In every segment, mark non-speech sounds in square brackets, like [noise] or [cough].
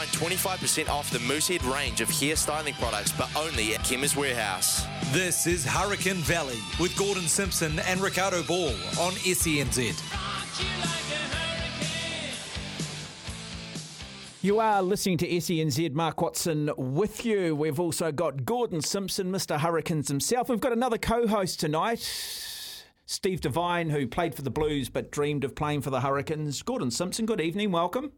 Find 25% off the Moosehead range of hair styling products, but only at Chemist Warehouse. This is Hurricane Valley with Gordon Simpson and Ricardo Ball on SENZ. You are listening to SENZ. Mark Watson with you. We've also got Gordon Simpson, Mr. Hurricanes himself. We've got another co host tonight, Steve Devine, who played for the Blues but dreamed of playing for the Hurricanes. Gordon Simpson, good evening. Welcome.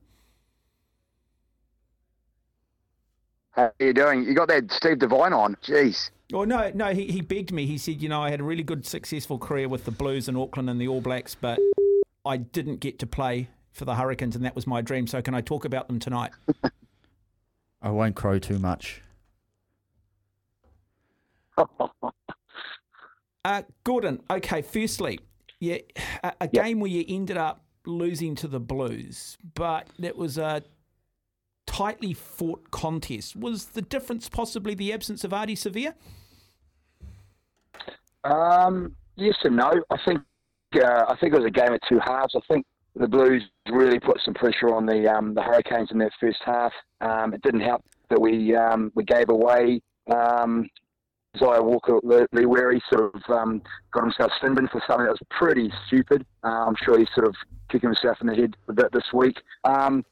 How are you doing? You got that Steve Devine on. Jeez. Oh no, no, he, he begged me. He said, you know, I had a really good, successful career with the Blues in Auckland and the All Blacks, but I didn't get to play for the Hurricanes, and that was my dream. So, can I talk about them tonight? [laughs] I won't crow too much. [laughs] uh, Gordon, okay, firstly, yeah, a, a game where you ended up losing to the Blues, but it was a tightly fought contest. Was the difference possibly the absence of Ardie Savea? Um, yes and no. I think uh, I think it was a game of two halves. I think the Blues really put some pressure on the um, the Hurricanes in their first half. Um, it didn't help that we um, we gave away. Um, Isaiah Walker Lewery sort of um, got himself sinbin for something that was pretty stupid. Uh, I'm sure he's sort of kicking himself in the head a bit this week. Um,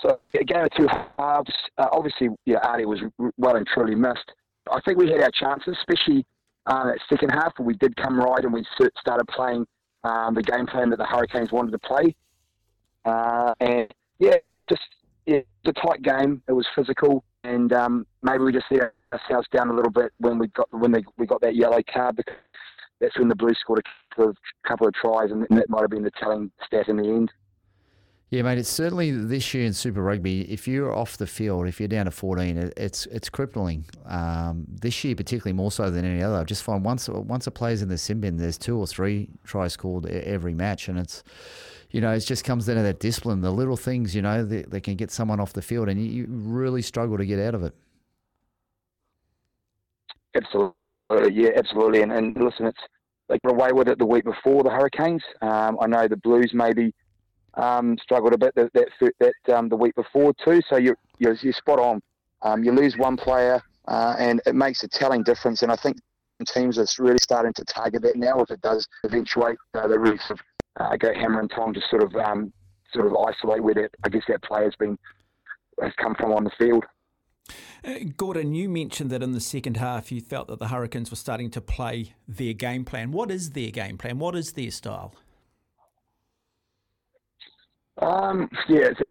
so a game of two halves. Uh, obviously, yeah, Ardie was well and truly missed. I think we had our chances, especially uh, that second half where we did come right and we started playing um, the game plan that the Hurricanes wanted to play. Uh, and yeah, just yeah, the tight game. It was physical, and um, maybe we just let ourselves down a little bit when we got when they, we got that yellow card. Because that's when the Blues scored a couple of, couple of tries, and that might have been the telling stat in the end. Yeah, mate. It's certainly this year in Super Rugby. If you're off the field, if you're down to 14, it's it's crippling. Um, this year, particularly more so than any other. I just find once once a player's in the sin bin, there's two or three tries scored every match, and it's you know it just comes down to that discipline, the little things you know that, that can get someone off the field, and you, you really struggle to get out of it. Absolutely, yeah, absolutely. And, and listen, it's like we're away with it the week before the Hurricanes. Um, I know the Blues maybe um, struggled a bit that that, that um, the week before too. So you're you're, you're spot on. Um, you lose one player, uh, and it makes a telling difference. And I think teams are really starting to target that now. If it does eventuate, uh, really sort of uh, go hammer and tong to sort of um, sort of isolate where that I guess that player's been has come from on the field. Uh, Gordon, you mentioned that in the second half you felt that the Hurricanes were starting to play their game plan. What is their game plan? What is their style? Um, yeah, it's a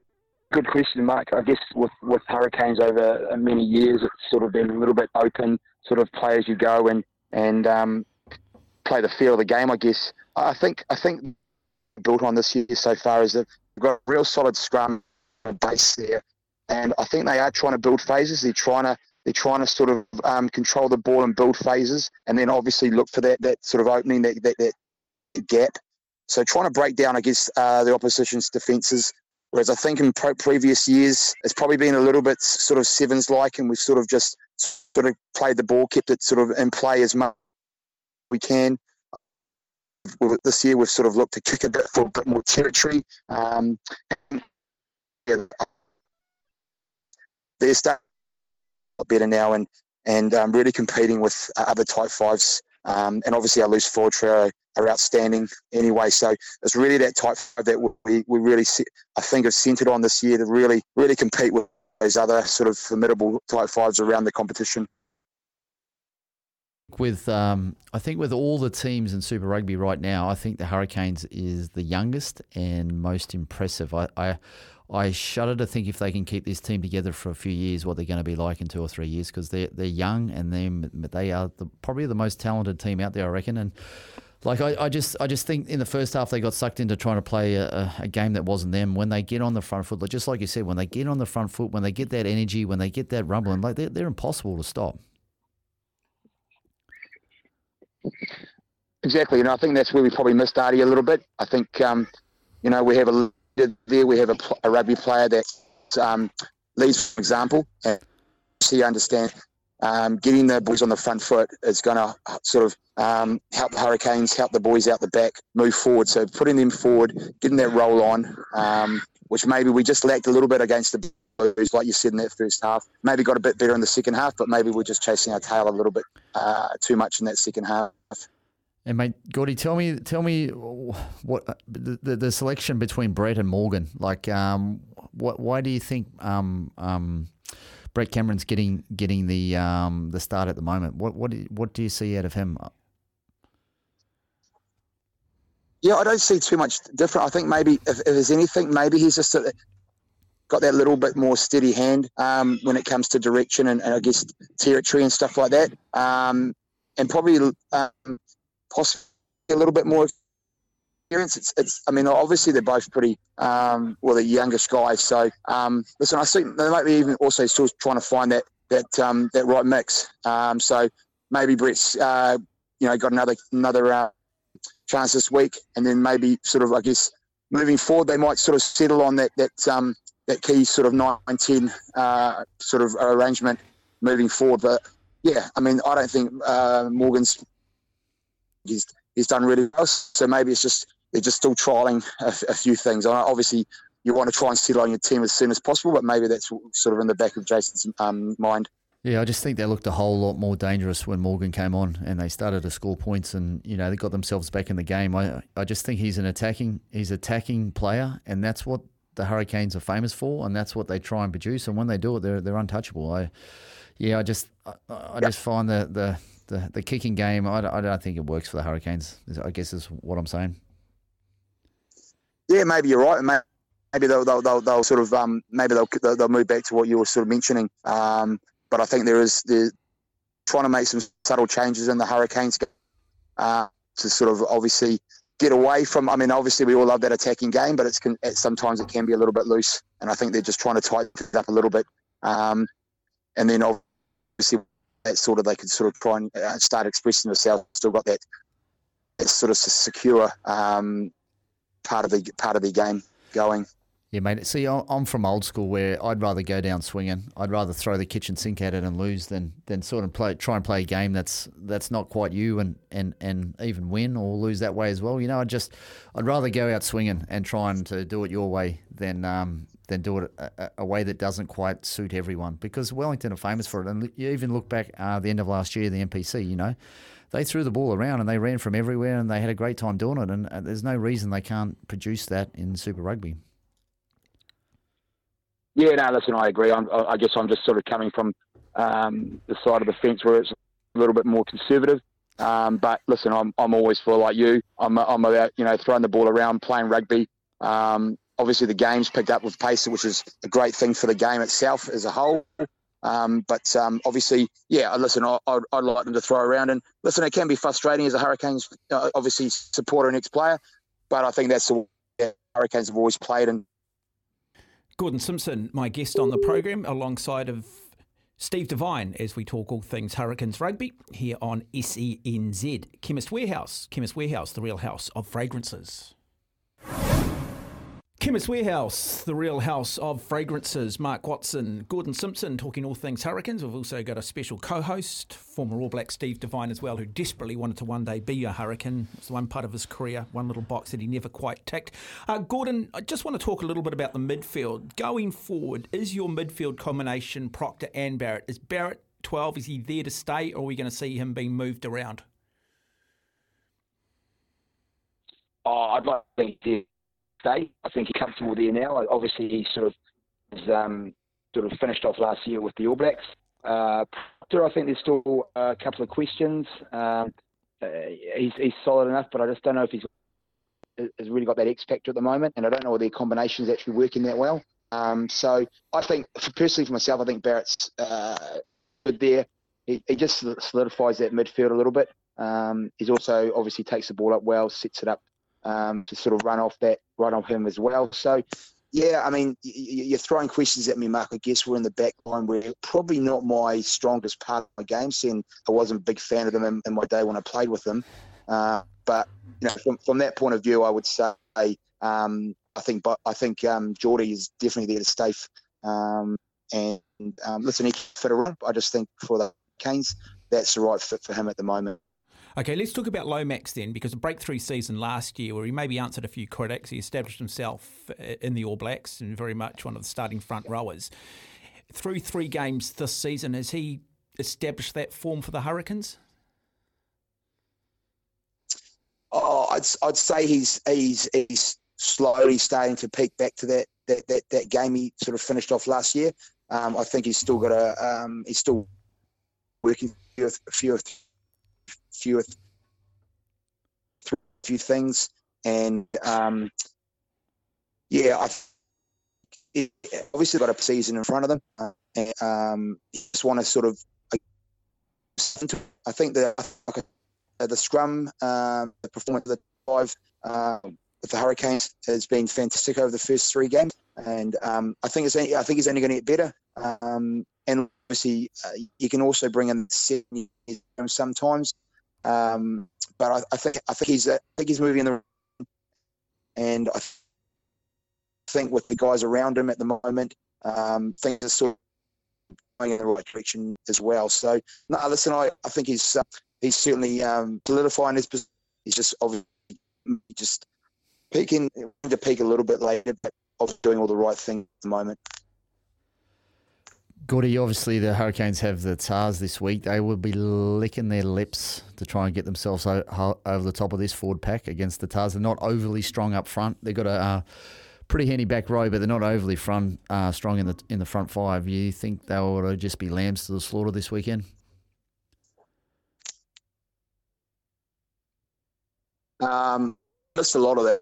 good question, Mark. I guess with, with Hurricanes over many years, it's sort of been a little bit open, sort of play as you go and and um, play the feel of the game. I guess I think I think built on this year so far is that we've got a real solid scrum base there, and I think they are trying to build phases. They're trying to they're trying to sort of um, control the ball and build phases, and then obviously look for that that sort of opening that that, that gap so trying to break down, guess, uh, the opposition's defences. Whereas I think in pro- previous years, it's probably been a little bit sort of sevens like, and we've sort of just sort of played the ball, kept it sort of in play as much as we can. This year, we've sort of looked to kick a bit for a bit more territory. Um, yeah, they're starting better now and and um, really competing with other tight fives um, and obviously our loose forward trio are outstanding anyway. So it's really that type that we, we really, I think, have centred on this year to really, really compete with those other sort of formidable tight fives around the competition. With um, I think with all the teams in Super Rugby right now, I think the Hurricanes is the youngest and most impressive. I, I I shudder to think if they can keep this team together for a few years, what they're going to be like in two or three years because they're they're young and they they are the, probably the most talented team out there, I reckon. And like I, I just I just think in the first half they got sucked into trying to play a, a, game that wasn't them. When they get on the front foot, just like you said, when they get on the front foot, when they get that energy, when they get that rumbling, like they're, they're impossible to stop. Exactly, and I think that's where we probably missed Ardie a little bit. I think um, you know we have a there we have a, a rugby player that um, leads for example and he understands um, getting the boys on the front foot is going to sort of um, help the Hurricanes, help the boys out the back move forward. So putting them forward, getting that roll on, um, which maybe we just lacked a little bit against the Blues, like you said in that first half. Maybe got a bit better in the second half, but maybe we're just chasing our tail a little bit uh, too much in that second half. And mate, Gordy, tell me, tell me what the, the, selection between Brett and Morgan. Like, um, what? Why do you think um, um, Brett Cameron's getting getting the um, the start at the moment? What what do, what do you see out of him? Yeah, I don't see too much different. I think maybe if, if there's anything, maybe he's just a, got that little bit more steady hand um, when it comes to direction and, and, I guess territory and stuff like that. Um, and probably um, possibly a little bit more experience. It's, it's I mean, obviously they're both pretty, um, well, the youngest guys. So, um, listen, I think they might be even also still trying to find that that um, that right mix. Um, so maybe Brett's, uh, you know, got another another uh, chance this week, and then maybe sort of, I guess, moving forward, they might sort of settle on that that um, that key sort of nine ten uh, sort of arrangement moving forward. But yeah, I mean, I don't think uh, Morgan's he's he's done really well. So maybe it's just they're just still trialing a, a few things. Obviously, you want to try and settle on your team as soon as possible, but maybe that's sort of in the back of Jason's um, mind. Yeah, I just think they looked a whole lot more dangerous when Morgan came on and they started to score points and you know they got themselves back in the game. I I just think he's an attacking he's attacking player and that's what the Hurricanes are famous for and that's what they try and produce and when they do it they're they're untouchable. I yeah, I just I, I yep. just find the, the the the kicking game I, I don't think it works for the Hurricanes. I guess is what I'm saying. Yeah, maybe you're right. Maybe they'll they'll, they'll, they'll sort of um, maybe they'll, they'll move back to what you were sort of mentioning. Um, but I think there is the trying to make some subtle changes in the Hurricanes uh, to sort of obviously get away from. I mean, obviously we all love that attacking game, but it's can, sometimes it can be a little bit loose, and I think they're just trying to tighten it up a little bit. Um, and then obviously that sort of they could sort of try and uh, start expressing themselves. Still got that, that sort of secure um, part of the part of the game going. Yeah, mate. See, I'm from old school where I'd rather go down swinging. I'd rather throw the kitchen sink at it and lose than than sort of play try and play a game that's that's not quite you and and and even win or lose that way as well. You know, I just I'd rather go out swinging and trying to do it your way than um than do it a, a, way that doesn't quite suit everyone. Because Wellington are famous for it, and you even look back uh, the end of last year, the NPC. You know, they threw the ball around and they ran from everywhere and they had a great time doing it. And uh, there's no reason they can't produce that in Super Rugby. Yeah, no, listen, I agree. I'm, i guess I'm just sort of coming from um, the side of the fence where it's a little bit more conservative. Um, but listen, I'm, I'm always for like you. I'm, I'm about you know throwing the ball around, playing rugby. Um, obviously, the game's picked up with pace, which is a great thing for the game itself as a whole. Um, but um, obviously, yeah, listen, I, would I'd like them to throw around. And listen, it can be frustrating as a Hurricanes, uh, obviously, supporter and ex player. But I think that's the way Hurricanes have always played. And Gordon Simpson, my guest on the program, alongside of Steve Devine, as we talk all things Hurricanes rugby here on SENZ. Chemist Warehouse, Chemist Warehouse, the real house of fragrances. Chemist Warehouse, the real house of fragrances. Mark Watson, Gordon Simpson talking all things Hurricanes. We've also got a special co host, former All Black Steve Devine as well, who desperately wanted to one day be a Hurricane. It's one part of his career, one little box that he never quite ticked. Uh, Gordon, I just want to talk a little bit about the midfield. Going forward, is your midfield combination Proctor and Barrett? Is Barrett 12? Is he there to stay, or are we going to see him being moved around? Oh, I'd like to think I think he's comfortable there now. Obviously, he sort of has um, sort of finished off last year with the All Blacks. Uh, I think there's still a couple of questions. Um, uh, he's, he's solid enough, but I just don't know if he's has really got that X factor at the moment, and I don't know whether their combinations actually working that well. Um, so I think, personally for myself, I think Barrett's uh, good there. He, he, just solidifies that midfield a little bit. Um, he's also obviously takes the ball up well, sets it up um, to sort of run off that, run off him as well. So, yeah, I mean, you're throwing questions at me, Mark. I guess we're in the back line where probably not my strongest part of my game. Seeing I wasn't a big fan of them in, in my day when I played with them, uh, but you know, from, from that point of view, I would say um, I think, but I think um, Jordie is definitely there to stay. Um, and um, listen, he can fit around. I just think for the Canes, that's the right fit for him at the moment. Okay, let's talk about Lomax then, because a breakthrough season last year where he maybe answered a few critics. He established himself uh, in the All Blacks and very much one of the starting front rowers. Through three games this season, has he established that form for the Hurricanes? Oh, I'd, I'd say he's he's he's slowly starting to peak back to that that that, that game he sort of finished off last year. Um, I think he's still got a um, he's still working a few few few things, and um, yeah, I it, obviously got a season in front of them. Uh, and, um, just want to sort of I think that the scrum, uh, the performance of the five uh, with the Hurricanes has been fantastic over the first three games, and um, I think it's I think it's only going to get better. Um, and obviously, uh, you can also bring in seven sometimes, um, but I, I, think I think he's I think he's moving in the and I think with the guys around him at the moment, um, things are sort of going in the right direction as well. So, no, listen, I, I think he's uh, he's certainly um, solidifying his position. He's just obviously just peaking to peak a little bit later, but obviously doing all the right things at the moment. Gordy, obviously the Hurricanes have the Tahs this week. They will be licking their lips to try and get themselves over the top of this forward pack against the Tahs. They're not overly strong up front. They've got a uh, pretty handy back row, but they're not overly front uh, strong in the in the front five. You think they will just be lambs to the slaughter this weekend? Um, just a lot of that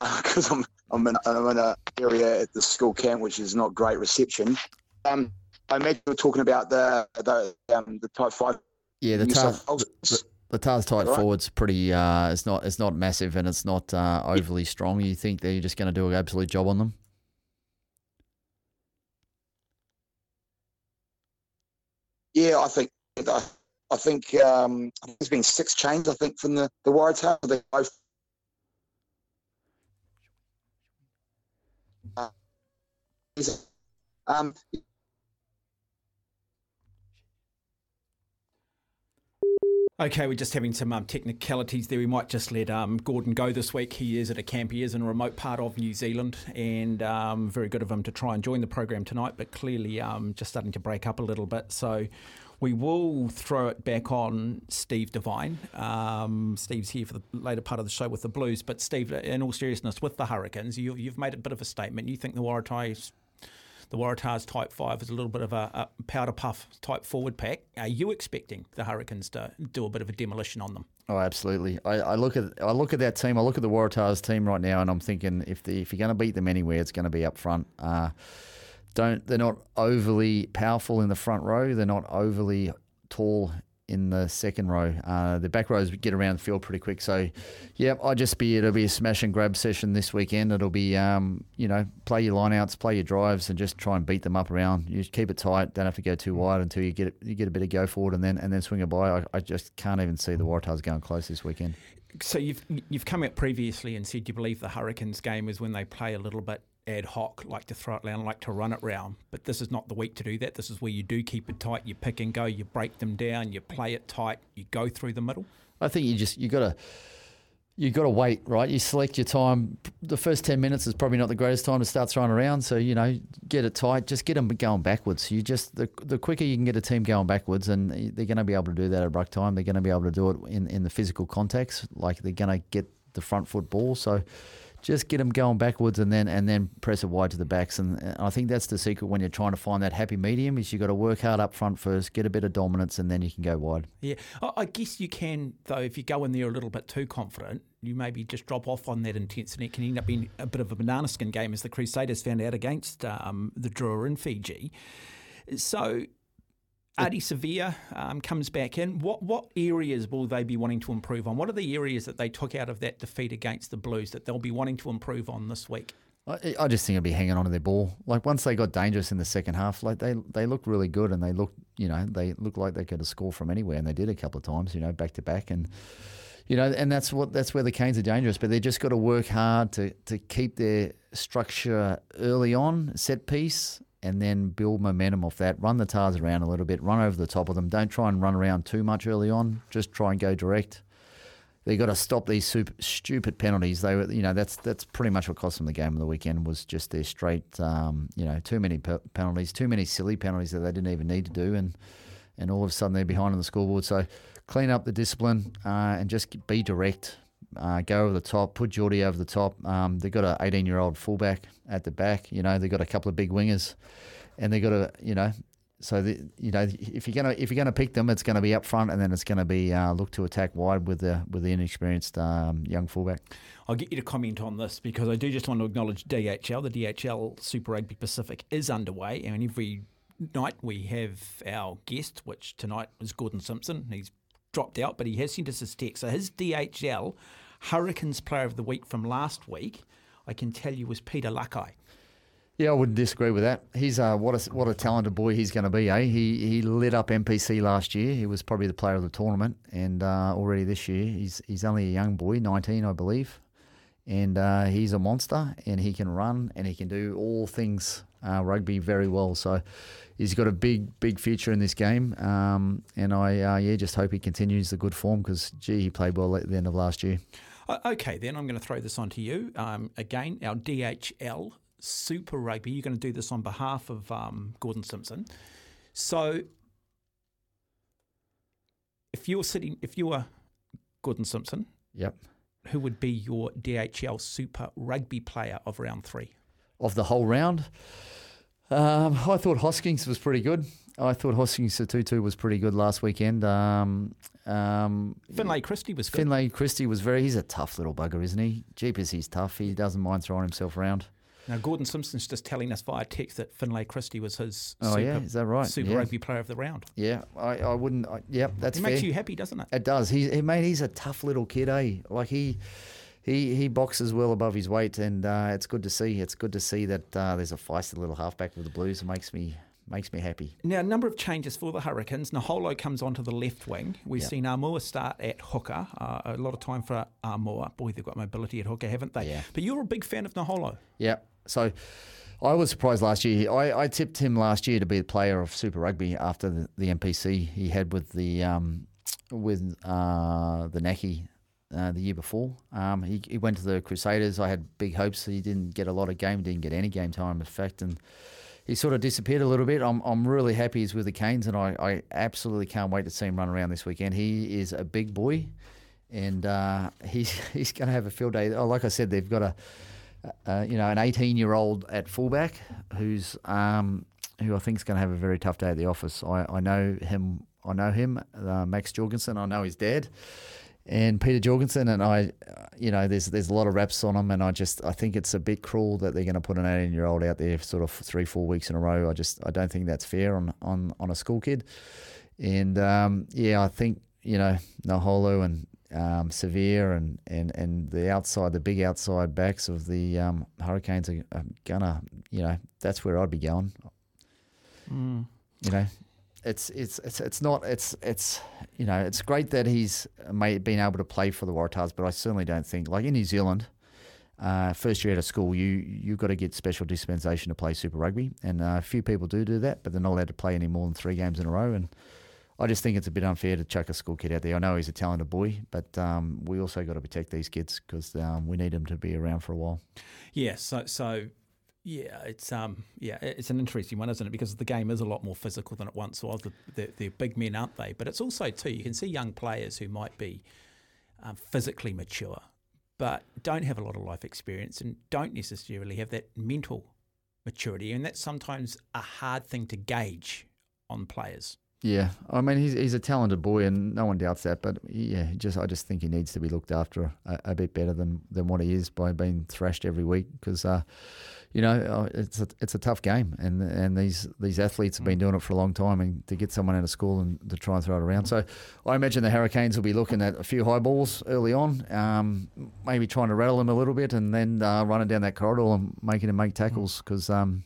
[laughs] because I'm I'm in, I'm in an area at the school camp which is not great reception. Um, I imagine we're talking about the the um, the tight five. Yeah, the Tahs, the, the Tahs tight right. forward's pretty. Uh, it's not it's not massive and it's not uh, overly strong. You think they're just going to do an absolute job on them? Yeah, I think I think um, there's been six changes. I think from the the Waratahs. They both. Um, Okay, we're just having some um, technicalities there. We might just let um, Gordon go this week. He is at a camp. He is in a remote part of New Zealand, and um, very good of him to try and join the program tonight. But clearly, um, just starting to break up a little bit. So we will throw it back on Steve Devine. Um, Steve's here for the later part of the show with the Blues. But, Steve, in all seriousness, with the Hurricanes, you, have made a bit of a statement. You think the Waratahs, the Waratahs tight five is a little bit of a, a powder puff type forward pack. Are you expecting the Hurricanes to do a bit of a demolition on them? Oh, absolutely. I, I, look at I look at that team. I look at the Waratahs team right now, and I'm thinking if the, if you're going to beat them anywhere, it's going to be up front. Uh, don't they're not overly powerful in the front row. They're not overly tall in the second row. Uh, the back rows get around the field pretty quick. So, yeah, I just be it'll be a smash and grab session this weekend. It'll be um, you know play your lineouts, play your drives, and just try and beat them up around. You keep it tight. Don't have to go too wide until you get you get a bit of go forward, and then and then swing it by. I, I just can't even see the Waratahs going close this weekend. So you've you've come out previously and said you believe the Hurricanes game is when they play a little bit ad hoc, like to throw it around, like to run it round. But this is not the week to do that. This is where you do keep it tight. You pick and go. You break them down. You play it tight. You go through the middle. I think you just you got to you got to wait, right? You select your time. The first ten minutes is probably not the greatest time to start throwing around. So you know, get it tight. Just get them going backwards. You just the the quicker you can get a team going backwards, and they're going to be able to do that at ruck time. They're going to be able to do it in in the physical context. Like they're going to get the front foot ball. So just get them going backwards and then and then press it wide to the backs. And I think that's the secret when you're trying to find that happy medium is you've got to work hard up front first, get a bit of dominance, and then you can go wide. Yeah, I guess you can though if you go in there a little bit too confident, you maybe just drop off on that intensity. It can end up being a bit of a banana skin game, as the Crusaders found out against um, the Drua in Fiji. So Ardie Savea um, comes back in. What what areas will they be wanting to improve on? What are the areas that they took out of that defeat against the Blues that they'll be wanting to improve on this week? I, I just think they'll be hanging on to their ball. Like once they got dangerous in the second half, like they they look really good and they looked you know they look like they could have scored from anywhere and they did a couple of times you know back to back and you know and that's what that's where the Canes are dangerous. But they just got to work hard to to keep their structure early on, set piece, and then build momentum off that. Run the Tahs around a little bit, run over the top of them. Don't try and run around too much early on. Just try and go direct. they got to stop these super, stupid penalties. They were, you know, that's that's pretty much what cost them the game of the weekend was just their straight, um, you know, too many pe- penalties, too many silly penalties that they didn't even need to do, and and all of a sudden they're behind on the scoreboard. So clean up the discipline uh, and just be direct. Uh, go over the top, put Jordie over the top. Um, they've got an 18 year old fullback at the back. You know, they've got a couple of big wingers, and they've got a, you know, so the, you know if you're gonna if you're gonna pick them, it's to be up front, and then it's to be uh, look to attack wide with the with the inexperienced um, young fullback. I'll get you to comment on this because I do just want to acknowledge DHL. The DHL Super Rugby Pacific is underway, and every night we have our guest, which tonight is Gordon Simpson. He's dropped out, but he has sent us his text. So his DHL Hurricanes Player of the Week from last week, I can tell you, was Peter Lakai. Yeah, I wouldn't disagree with that. He's uh, what a what a talented boy he's going to be. Eh? He he lit up NPC last year. He was probably the player of the tournament, and uh, already this year he's he's only a young boy, nineteen, I believe, and uh, he's a monster. And he can run and he can do all things uh, rugby very well. So he's got a big big future in this game. Um, and I uh, yeah just hope he continues the good form because gee he played well at the end of last year. Okay, then I'm going to throw this on to you. Um, again, our DHL Super Rugby. You're going to do this on behalf of um, Gordon Simpson. So, if you're sitting, if you were Gordon Simpson, yep, who would be your DHL Super Rugby player of round three? Of the whole round, um, I thought Hoskins was pretty good. I thought Hoskins Sotutu was pretty good last weekend. Um, um, Finlay Christie was good. Finlay Christie was very. He's a tough little bugger, isn't he? Jeepers, he's tough. He doesn't mind throwing himself around. Now, Gordon Simpson's just telling us via text that Finlay Christie was his oh, super, yeah? Is that right? super yeah. rugby player of the round. Yeah, I, I wouldn't. I, yeah, that's it fair. makes you happy, doesn't it? It does. He, he mate, he's a tough little kid, eh? Like he. He, he boxes well above his weight, and uh, it's good to see. It's good to see that uh, there's a feisty little halfback with the Blues. It makes me makes me happy. Now, a number of changes for the Hurricanes. Naholo comes onto the left wing. We've Yep. seen Armour start at hooker. Uh, a lot of time for Armour. Boy, they've got mobility at hooker, haven't they? Yeah. But you're a big fan of Naholo. Yeah. So I was surprised last year. I, I tipped him last year to be the player of Super Rugby after the, the NPC he had with the um, with uh, the Naki uh, the year before. Um, he, he went to the Crusaders. I had big hopes. He didn't get a lot of game. Didn't get any game time, in fact, and he sort of disappeared a little bit. I'm, I'm really happy he's with the Canes, and I, I absolutely can't wait to see him run around this weekend. He is a big boy, and uh, [laughs] he's he's going to have a field day. Oh, like I said, they've got a uh, you know an 18 year old at fullback who's um, who I think is going to have a very tough day at the office. I, I know him. I know him, uh, Max Jorgensen. I know his dad. And Peter Jorgensen and I, you know, there's there's a lot of raps on him, and I just I think it's a bit cruel that they're going to put an 18 year old out there sort of three four weeks in a row. I just I don't think that's fair on on, on a school kid, and um, yeah, I think you know Naholo and um, Savea and, and, and the outside the big outside backs of the um, Hurricanes are, are gonna you know that's where I'd be going. Mm. You know, it's it's it's it's not it's it's you know it's great that he's may been able to play for the Waratahs, but I certainly don't think like in New Zealand. Uh, first year out of school, you you've got to get special dispensation to play Super Rugby, and uh, a few people do do that, but they're not allowed to play any more than three games in a row. And I just think it's a bit unfair to chuck a school kid out there. I know he's a talented boy, but um, we also got to protect these kids because um, we need them to be around for a while. Yeah. So so yeah, it's um yeah, it's an interesting one, isn't it? Because the game is a lot more physical than it once was. The, the, they're big men, aren't they? But it's also too you can see young players who might be um, physically mature, but don't have a lot of life experience and don't necessarily have that mental maturity, and that's sometimes a hard thing to gauge on players. Yeah, I mean he's he's a talented boy, and no one doubts that. But yeah, just I just think he needs to be looked after a, a bit better than, than what he is by being thrashed every week because. Uh, you know, uh, it's a, it's a tough game, and and these these athletes have been doing it for a long time, and to get someone out of school and to try and throw it around. So, I imagine the Hurricanes will be looking at a few high balls early on, um, maybe trying to rattle them a little bit, and then uh, running down that corridor and making them make tackles because, um,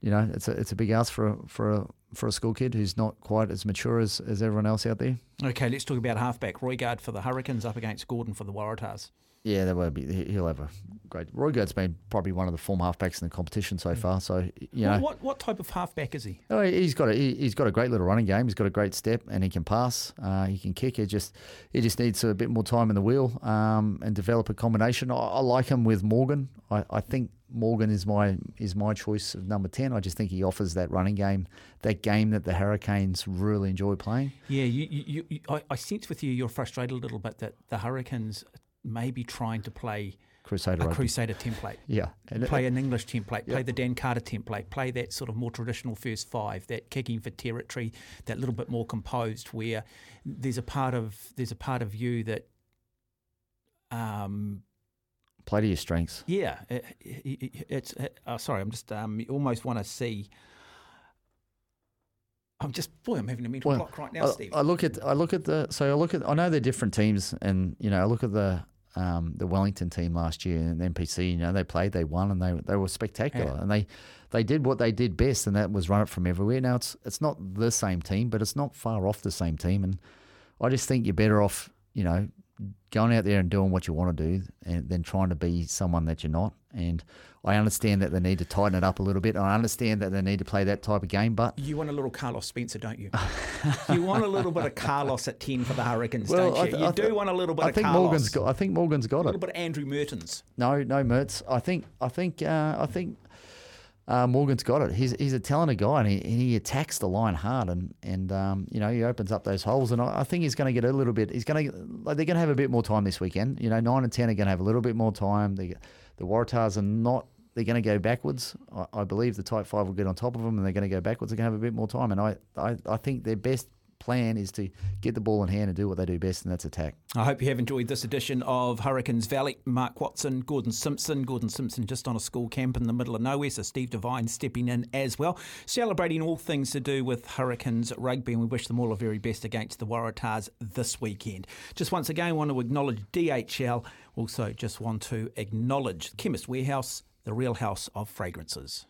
you know, it's a it's a big ask for a, for a for a school kid who's not quite as mature as, as everyone else out there. Okay, let's talk about halfback. Roigard for the Hurricanes up against Gordon for the Waratahs. Yeah, that will be. He'll have a great. Roy Roigard's been probably one of the form halfbacks in the competition so far. So you know, What, what what type of halfback is he? Oh, he's got a he- he's got a great little running game. He's got a great step, and he can pass. Uh, he can kick. He just he just needs a bit more time in the wheel um, and develop a combination. I, I like him with Morgan. I, I think Morgan is my is my choice of number ten. I just think he offers that running game, that game that the Hurricanes really enjoy playing. Yeah, you, you, you, you I, I sense with you you're frustrated a little bit that the Hurricanes may be trying to play Crusader a rugby. Crusader template. [laughs] Yeah, and Play an English template, play the Dan Carter template, play that sort of more traditional first five, that kicking for territory, that little bit more composed, where there's a part of there's a part of you that, um, play to your strengths. yeah, it, it, it's. It, oh, sorry, I'm just um, you almost want to see. I'm just boy, I'm having a mental Well, block right now, I, Steve. I look at I look at the so I look at I know they're different teams, and you know I look at the um, the Wellington team last year and NPC. You know they played, they won, and they they were spectacular, Yeah. and they they did what they did best, and that was run it from everywhere. Now it's it's not the same team, but it's not far off the same team, and I just think you're better off, you know, going out there and doing what you want to do, and than trying to be someone that you're not. And I understand that they need to tighten it up a little bit. I understand that they need to play that type of game, but You want a little Carlos Spencer, don't you? [laughs] you want a little bit of Carlos at ten for the Hurricanes, Well, don't you? th- you th- do want a little bit I of think Carlos. Morgan's got. I think Morgan's got it. a it. little bit of Andrew Mehrtens. No, no Mehrts. I think I think uh, I think uh, Morgan's got it. He's he's a talented guy and he, he attacks the line hard and and um, you know he opens up those holes and I, I think he's going to get a little bit. He's going to like they're going to have a bit more time this weekend. You know, nine and ten are going to have a little bit more time. The the Waratahs are not. They're going to go backwards. I, I believe the Tight Five will get on top of them and they're going to go backwards. They're going to have a bit more time and I, I I think their best plan is to get the ball in hand and do what they do best and that's attack. I hope you have enjoyed this edition of Hurricanes Valley. Mark Watson, Gordon Simpson. Gordon Simpson just on a school camp in the middle of nowhere, so Steve Devine stepping in as well, celebrating all things to do with Hurricanes rugby, and we wish them all the very best against the Waratahs this weekend. Just once again, want to acknowledge DHL. Also, just want to acknowledge Chemist Warehouse, the real house of fragrances.